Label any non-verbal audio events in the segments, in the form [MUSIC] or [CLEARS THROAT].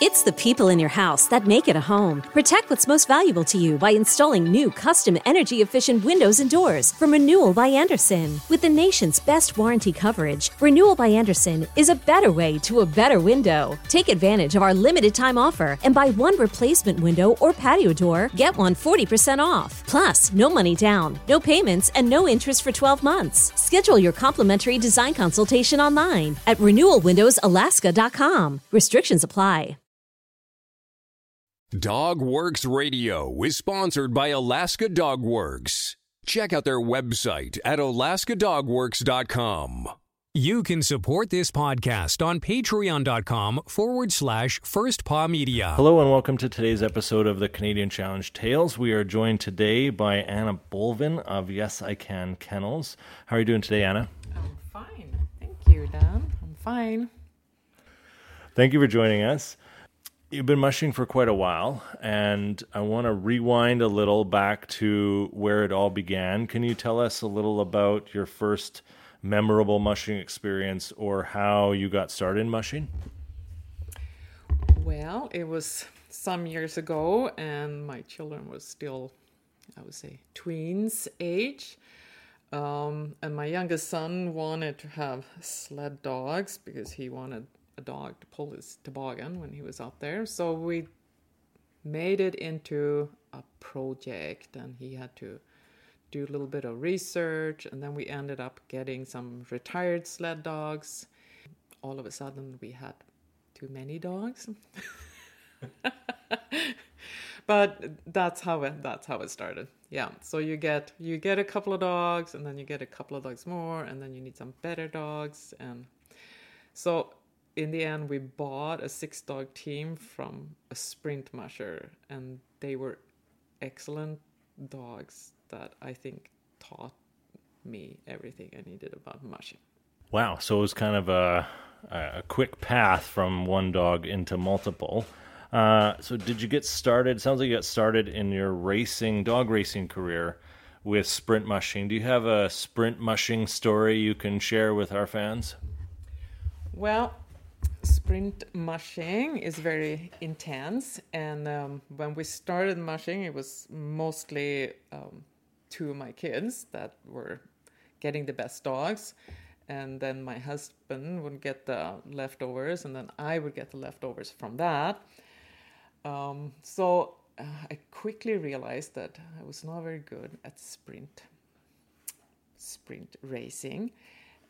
It's the people in your house that make it a home. Protect what's most valuable to you by installing new custom energy efficient windows and doors from Renewal by Andersen. With the nation's best warranty coverage, Renewal by Andersen is a better way to a better window. Take advantage of our limited time offer and buy one replacement window or patio door, get one 40% off. Plus, no money down, no payments, and no interest for 12 months. Schedule your complimentary design consultation online at renewalwindowsalaska.com. Restrictions apply. Dogworks Radio is sponsored by Alaska Dog Works. Check out their website at alaskadogworks.com. You can support this podcast on patreon.com forward slash first paw media. Hello and welcome to today's episode of the Canadian Challenge Tales. We are joined today by Anna Bolvin of Yes I Can Kennels. How are you doing today, Anna? I'm fine. Thank you, Dan. I'm fine. Thank you for joining us. You've been mushing for quite a while, and I want to rewind a little back to where it all began. Can you tell us a little about your first memorable mushing experience or how you got started in mushing? Well, it was some years ago, and my children was still, I would say, tweens age. Um, and my youngest son wanted to have sled dogs because he wanted a dog to pull his toboggan when he was out there. So we made it into a project, and he had to do a little bit of research, and then we ended up getting some retired sled dogs. All of a sudden, we had too many dogs. [LAUGHS] but that's how it that's how it started yeah so you get you get a couple of dogs and then you get a couple of dogs more and then you need some better dogs and so in the end, we bought a six dog team from a sprint musher, and they were excellent dogs that I think taught me everything I needed about mushing. Wow. So it was kind of a, a quick path from one dog into multiple. Uh, so did you get started? Sounds like you got started in your racing, dog racing career with sprint mushing. Do you have a sprint mushing story you can share with our fans? Well, sprint mushing is very intense and um, when we started mushing it was mostly um, two of my kids that were getting the best dogs and then my husband would get the leftovers and then i would get the leftovers from that. Um, so uh, i quickly realized that i was not very good at sprint sprint racing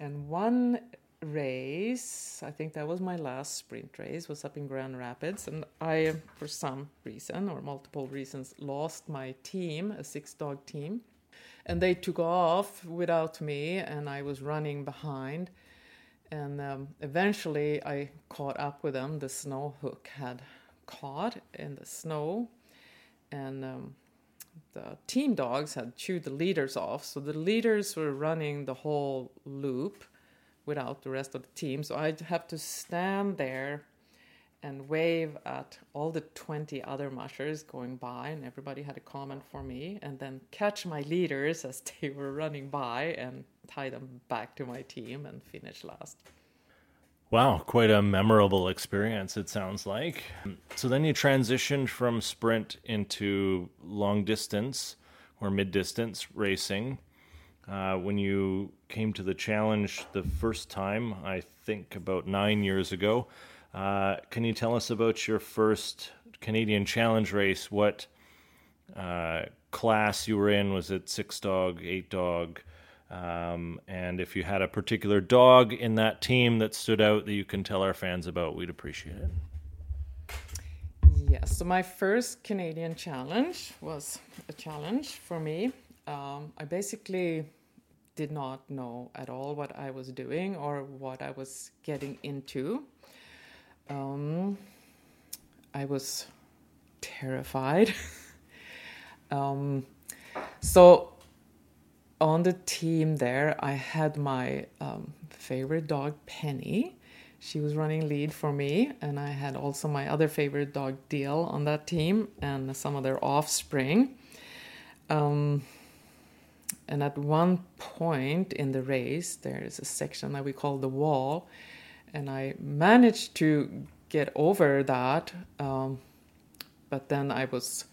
and one race, I think that was my last sprint race, was up in Grand Rapids, and I, for some reason or multiple reasons, lost my team, a six dog team, and they took off without me, and I was running behind. And um, eventually, I caught up with them. The snow hook had caught in the snow, and um, the team dogs had chewed the leaders off. So the leaders were running the whole loop without the rest of the team. So I'd have to stand there and wave at all the 20 other mushers going by, and everybody had a comment for me, and then catch my leaders as [LAUGHS] they were running by and tie them back to my team and finish last. Wow, quite a memorable experience, it sounds like. So then you transitioned from sprint into long distance or mid distance racing. Uh, when you came to the challenge the first time, I think about nine years ago. Uh, can you tell us about your first Canadian Challenge race? What uh, class you were in? Was it six dog, eight dog? Um, and if you had a particular dog in that team that stood out that you can tell our fans about, we'd appreciate it. Yes, so my first Canadian challenge was a challenge for me um, I basically did not know at all what I was doing or what I was getting into. Um, I was terrified. [LAUGHS] um, so, on the team there, I had my um, favorite dog, Penny. She was running lead for me, and I had also my other favorite dog, Deal, on that team, and some of their offspring. Um, and at one point in the race, there is a section that we call the wall, and I managed to get over that. Um, but then I was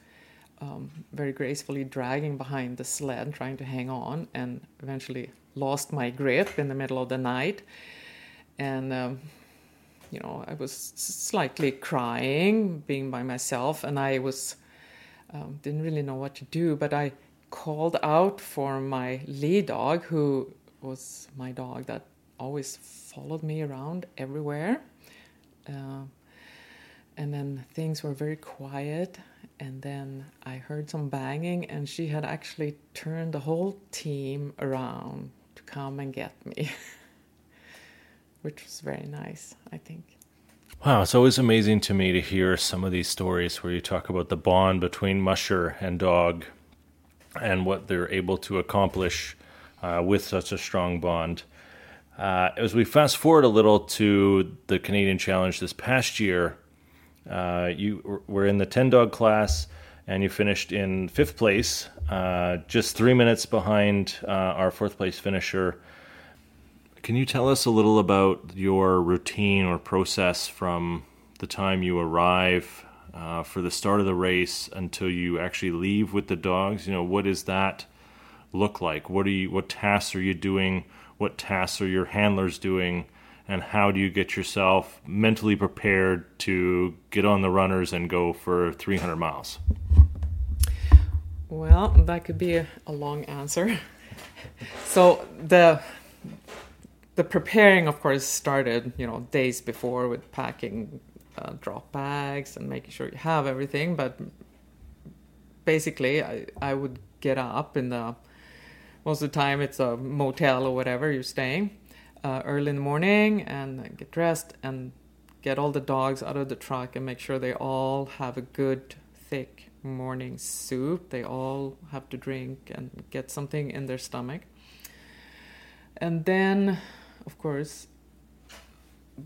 um, very gracefully dragging behind the sled, trying to hang on, and eventually lost my grip in the middle of the night. And, um, you know, I was slightly crying, being by myself, and I was um, didn't really know what to do. But I called out for my lead dog, who was my dog that always followed me around everywhere. Uh, and then things were very quiet and then i heard some banging and she had actually turned the whole team around to come and get me [LAUGHS] which was very nice i think wow it's always amazing to me to hear some of these stories where you talk about the bond between musher and dog and what they're able to accomplish uh, with such a strong bond uh, as we fast forward a little to the Canadian Challenge this past year, uh, you were in the 10 dog class and you finished in fifth place, uh, just three minutes behind uh, our fourth place finisher. Can you tell us a little about your routine or process from the time you arrive uh, for the start of the race until you actually leave with the dogs? You know, what does that look like? What are you? What tasks are you doing? What tasks are your handlers doing? and how do you get yourself mentally prepared to get on the runners and go for 300 miles? Well, that could be a, a long answer. [LAUGHS] so the the preparing, of course, started you know days before with packing uh, drop bags and making sure you have everything. But basically, I I would get up in the most of the time it's a motel or whatever you're staying uh, early in the morning and get dressed and get all the dogs out of the truck and make sure they all have a good thick morning soup. They all have to drink and get something in their stomach. And then, of course,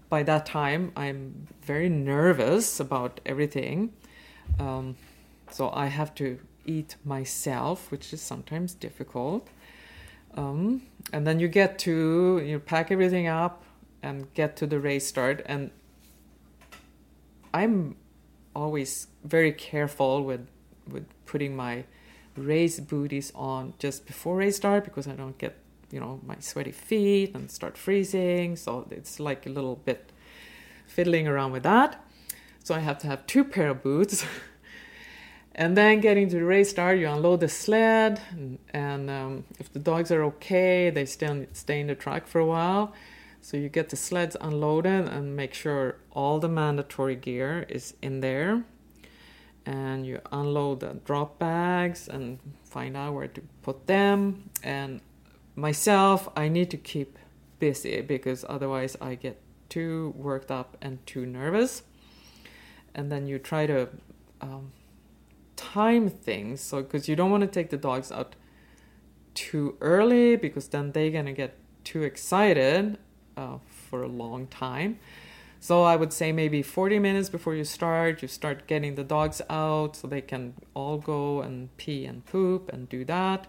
by that time, I'm very nervous about everything. Um, so I have to eat myself, which is sometimes difficult. Um, and then you get to you pack everything up and get to the race start. And I'm always very careful with with putting my race booties on just before race start because I don't get you know my sweaty feet and start freezing. So it's like a little bit fiddling around with that. So I have to have two pair of boots. [LAUGHS] And then getting to the race start, you unload the sled, and, and um, if the dogs are okay, they stay, stay in the truck for a while. So you get the sleds unloaded and make sure all the mandatory gear is in there. And you unload the drop bags and find out where to put them. And myself, I need to keep busy because otherwise I get too worked up and too nervous. And then you try to um, time things. So, because you don't want to take the dogs out too early because then they're to get too excited uh, for a long time. So, I would say maybe 40 minutes before you start, you start getting the dogs out so they can all go and pee and poop and do that.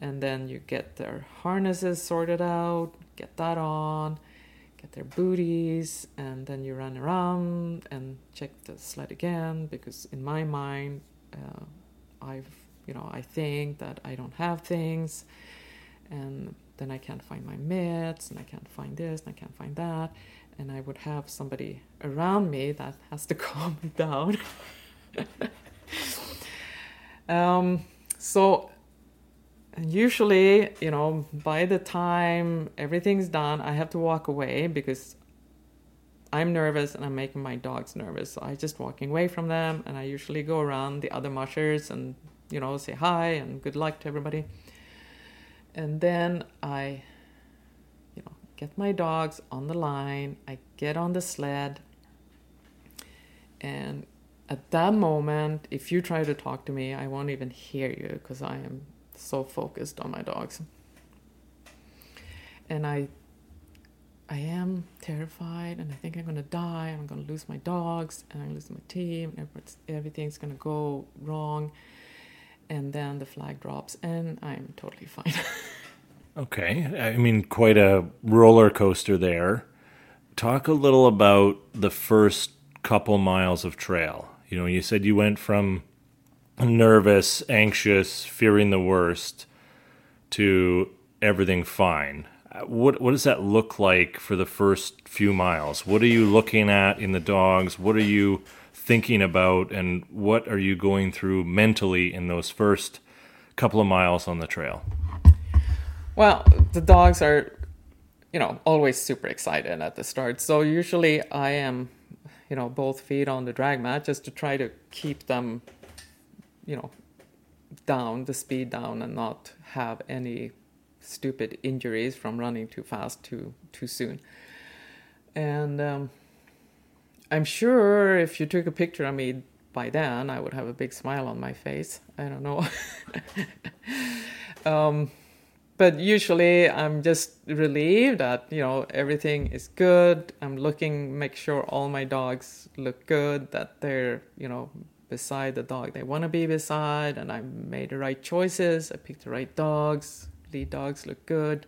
And then you get their harnesses sorted out, get that on, get their booties, and then you run around and check the sled again because, in my mind, uh, I've you know I think that I don't have things, and then I can't find my mitts, and I can't find this, and I can't find that, and I would have somebody around me that has to [LAUGHS] calm me down. [LAUGHS] um, so usually, you know, by the time everything's done, I have to walk away because I'm nervous and I'm making my dogs nervous. So I just walking away from them and I usually go around the other mushers and you know say hi and good luck to everybody. And then I you know get my dogs on the line, I get on the sled and at that moment if you try to talk to me, I won't even hear you because I am so focused on my dogs. And I I am terrified and I think I'm to die I'm to lose my dogs and I'm lose my team and everything's to go wrong. And then the flag drops and I'm totally fine. [LAUGHS] okay. I mean, quite a roller coaster there. Talk a little about the first couple miles of trail? You know, you said you went from nervous, anxious, fearing the worst to everything fine. What what does that look like for the first few miles? What are you looking at in the dogs? What are you thinking about and what are you going through mentally in those first couple of miles on the trail? Well, the dogs are you know always super excited at the start. So usually I am you know both feet on the drag mat just to try to keep them you know down the speed down and not have any stupid injuries from running too fast too too soon. And um, i'm sure if you took a picture of me by then i would have a big smile on my face. I don't know. [LAUGHS] Um, but usually i'm just relieved that you know everything is good. I'm looking make sure all my dogs look good that they're you know beside the dog. They want to be beside and i made the right choices. I picked the right dogs. Lead dogs look good.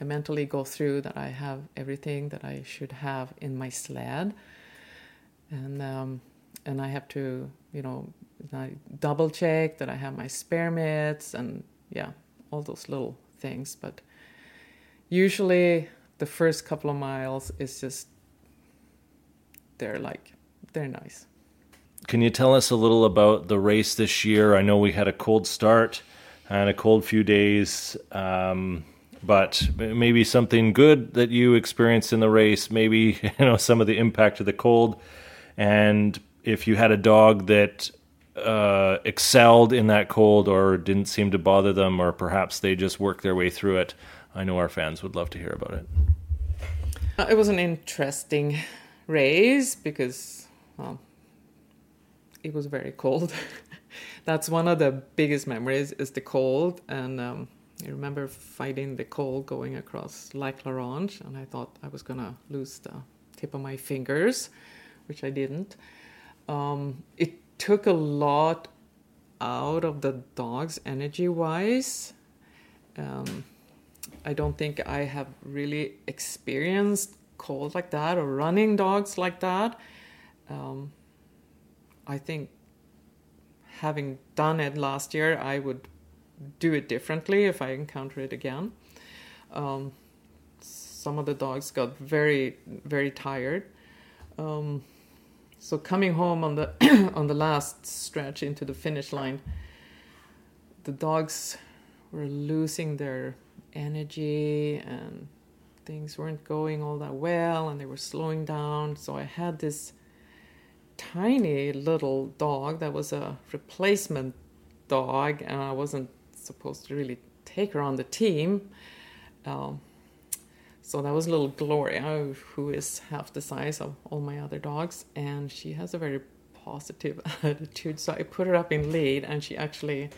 I mentally go through that i have everything that i should have in my sled. And um, and i have to you know I double check that i have my spare mitts and yeah all those little things. But usually the first couple of miles is just they're like they're nice can you tell us a little about the race this year? I know we had a cold start and a cold few days, um, but maybe something good that you experienced in the race. Maybe [LAUGHS] you know some of the impact of the cold, and if you had a dog that uh, excelled in that cold or didn't seem to bother them, or perhaps they just worked their way through it. I know our fans would love to hear about it. Uh, it was an interesting race because well, it was very cold. [LAUGHS] That's one of the biggest memories is the cold. And um, I remember fighting the cold going across Lac La Ronge, and I thought I was gonna lose the tip of my fingers, which I didn't. Um, it took a lot out of the dogs energy wise. Um, I don't think I have really experienced cold like that or running dogs like that. Um, I think having done it last year, I would do it differently if I encounter it again. Um, some of the dogs got very, very tired. Um, so coming home on the [CLEARS THROAT] on the last stretch into the finish line, the dogs were losing their energy and things weren't going all that well, and they were slowing down. So I had this tiny little dog that was a replacement dog, and I wasn't supposed to really take her on the team. Um, so that was little Gloria, who is half the size of all my other dogs, and she has a very positive [LAUGHS] attitude. So I put her up in lead, and she actually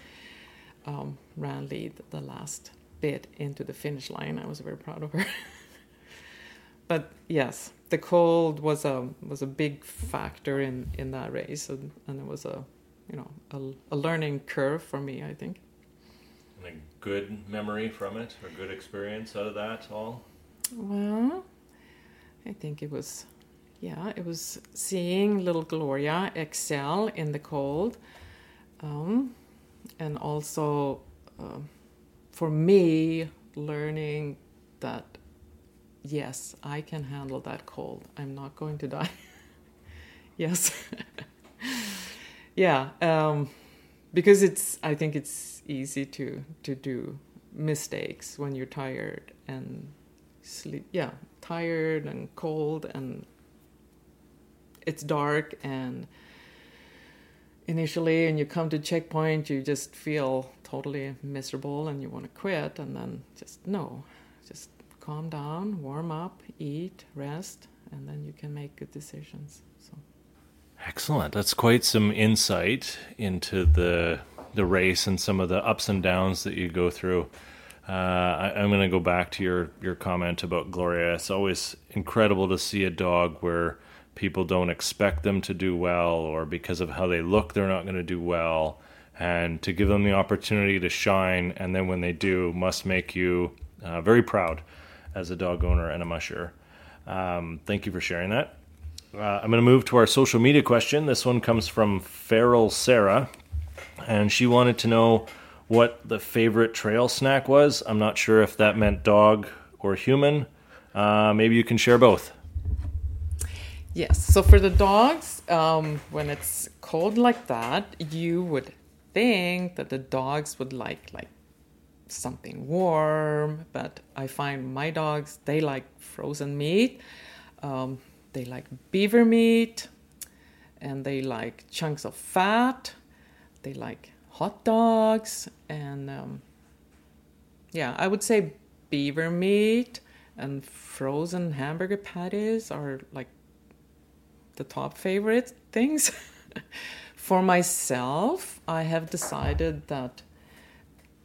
um, ran lead the last bit into the finish line. I was very proud of her. [LAUGHS] but yes, the cold was a was a big factor in in that race, and, and it was a you know a, a learning curve for me. I think. And a good memory from it, or good experience out of that all. Well, I think it was, yeah, it was seeing little Gloria excel in the cold, um, and also uh, for me learning that yes, I can handle that cold. I'm not going to die. [LAUGHS] yes. [LAUGHS] yeah, um, because it's. I think it's easy to to do mistakes when you're tired and sleep. Yeah, tired and cold and it's dark and initially and you come to checkpoint you just feel totally miserable and you want to quit and then just no just calm down, warm up, eat, rest, and then you can make good decisions. So. Excellent. That's quite some insight into the the race and some of the ups and downs that you go through. Uh, I, am going to go back to your your comment about Gloria. It's always incredible to see a dog where people don't expect them to do well, or because of how they look, they're not going to do well, and to give them the opportunity to shine, and then when they do, must make you uh, very proud as a dog owner and a musher. Um, thank you for sharing that. Uh, I'm going to move to our social media question. This one comes from Feral Sarah, and she wanted to know what the favorite trail snack was. I'm not sure if that meant dog or human. Uh, maybe you can share both. Yes. So for the dogs, um, when it's cold like that, you would think that the dogs would like like something warm, but I find my dogs they like frozen meat. Um, they like beaver meat, and they like chunks of fat. They like hot dogs, and um, yeah, I would say beaver meat and frozen hamburger patties are like the top favorite things. [LAUGHS] For myself, I have decided that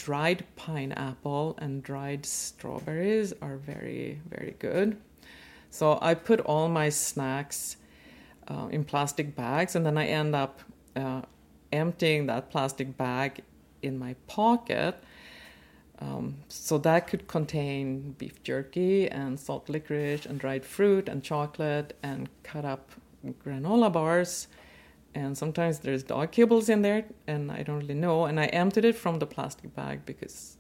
dried pineapple and dried strawberries are very, very good. So I put all my snacks uh, in plastic bags and then I end up uh, emptying that plastic bag in my pocket. Um, so that could contain beef jerky and salt licorice and dried fruit and chocolate and cut up granola bars and sometimes there's dog kibbles in there and i don't really know. And i emptied it from the plastic bag because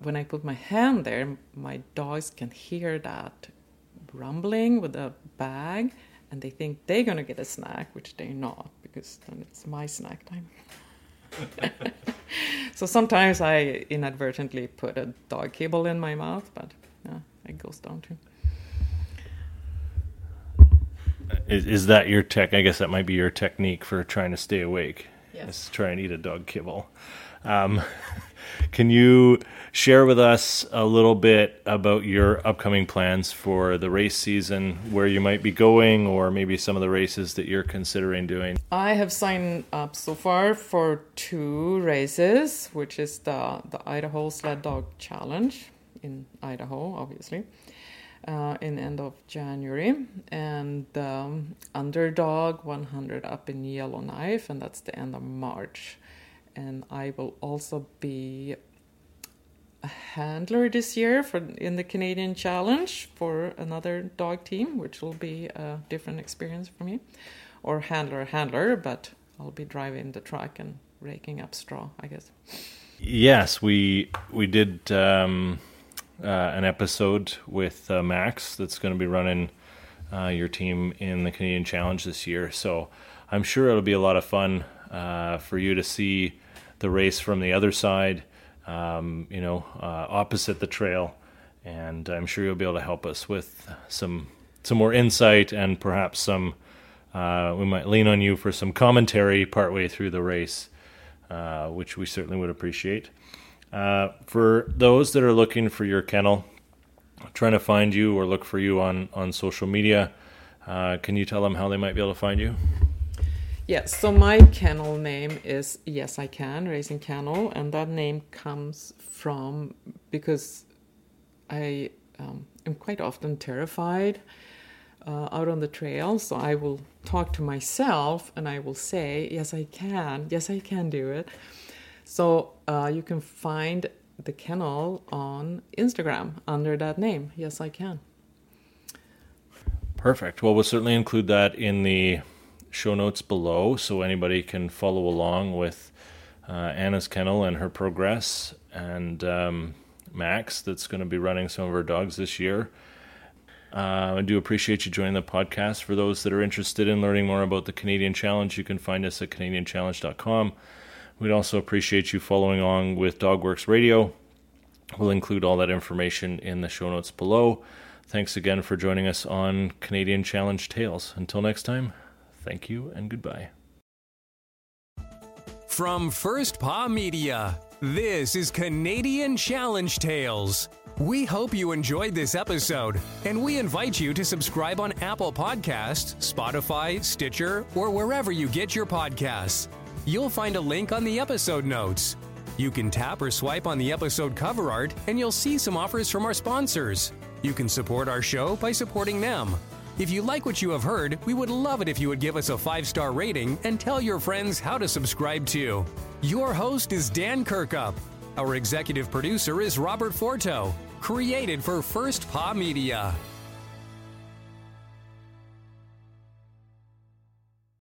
when i put my hand there my dogs can hear that rumbling with the bag and they think they're going to get a snack which they're not because then it's my snack time. [LAUGHS] So sometimes i inadvertently put a dog kibble in my mouth but yeah it goes down to Is, is that your tech? I guess that might be your technique for trying to stay awake. Yes. Is try and eat a dog kibble. Um, [LAUGHS] can you share with us a little bit about your upcoming plans for the race season, where you might be going, or maybe some of the races that you're considering doing? I have signed up so far for two races, which is the the Idaho Sled Dog Challenge in Idaho, obviously, uh, in end of January, and um, Underdog 100 up in Yellowknife, and that's the end of March. And I will also be a handler this year for in the Canadian Challenge for another dog team, which will be a different experience for me, or handler handler, but I'll be driving the truck and raking up straw, I guess. Yes, we we did. Um uh, an episode with uh, Max that's going to be running uh, your team in the Canadian Challenge this year. So I'm sure it'll be a lot of fun uh, for you to see the race from the other side, um, you know, uh, opposite the trail. And I'm sure you'll be able to help us with some some more insight and perhaps some. Uh, we might lean on you for some commentary partway through the race, which we certainly would appreciate. Uh, for those that are looking for your kennel, trying to find you or look for you on, on social media, uh, can you tell them how they might be able to find you? Yes, so my kennel name is Yes I Can, Racing Kennel, and that name comes from because I um, am quite often terrified uh, out on the trail. So I will talk to myself and I will say, Yes, I can. Yes, I can do it. So uh, you can find the kennel on Instagram under that name. Yes, I can. Perfect. Well, we'll certainly include that in the show notes below so anybody can follow along with uh, Anna's kennel and her progress and um, Max that's going to be running some of her dogs this year. Uh, I do appreciate you joining the podcast. For those that are interested in learning more about the Canadian Challenge, you can find us at CanadianChallenge.com. We'd also appreciate you following along with Dogworks Radio. We'll include all that information in the show notes below. Thanks again for joining us on Canadian Challenge Tales. Until next time, thank you and goodbye. From First Paw Media, this is Canadian Challenge Tales. We hope you enjoyed this episode, and we invite you to subscribe on Apple Podcasts, Spotify, Stitcher, or wherever you get your podcasts you'll find a link on the episode notes. You can tap or swipe on the episode cover art, and you'll see some offers from our sponsors. You can support our show by supporting them. If you like what you have heard, we would love it if you would give us a five star rating and tell your friends how to subscribe too. Your host is Dan Kirkup. Our executive producer is Robert Forto. Created for First Paw Media.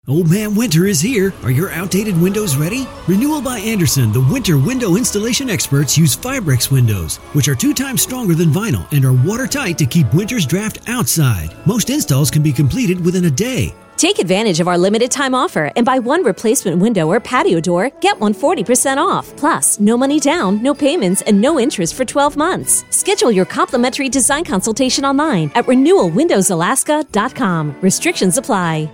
Old man winter is here. Are your outdated windows ready? Renewal by Andersen, the winter window installation experts, use Fibrex windows, which are two times stronger than vinyl and are watertight to keep winter's draft outside. Most installs can be completed within a day. Take advantage of our limited time offer and buy one replacement window or patio door, get one 40% off. Plus, no money down, no payments, and no interest for 12 months. Schedule your complimentary design consultation online at renewalwindowsalaska.com. Restrictions apply.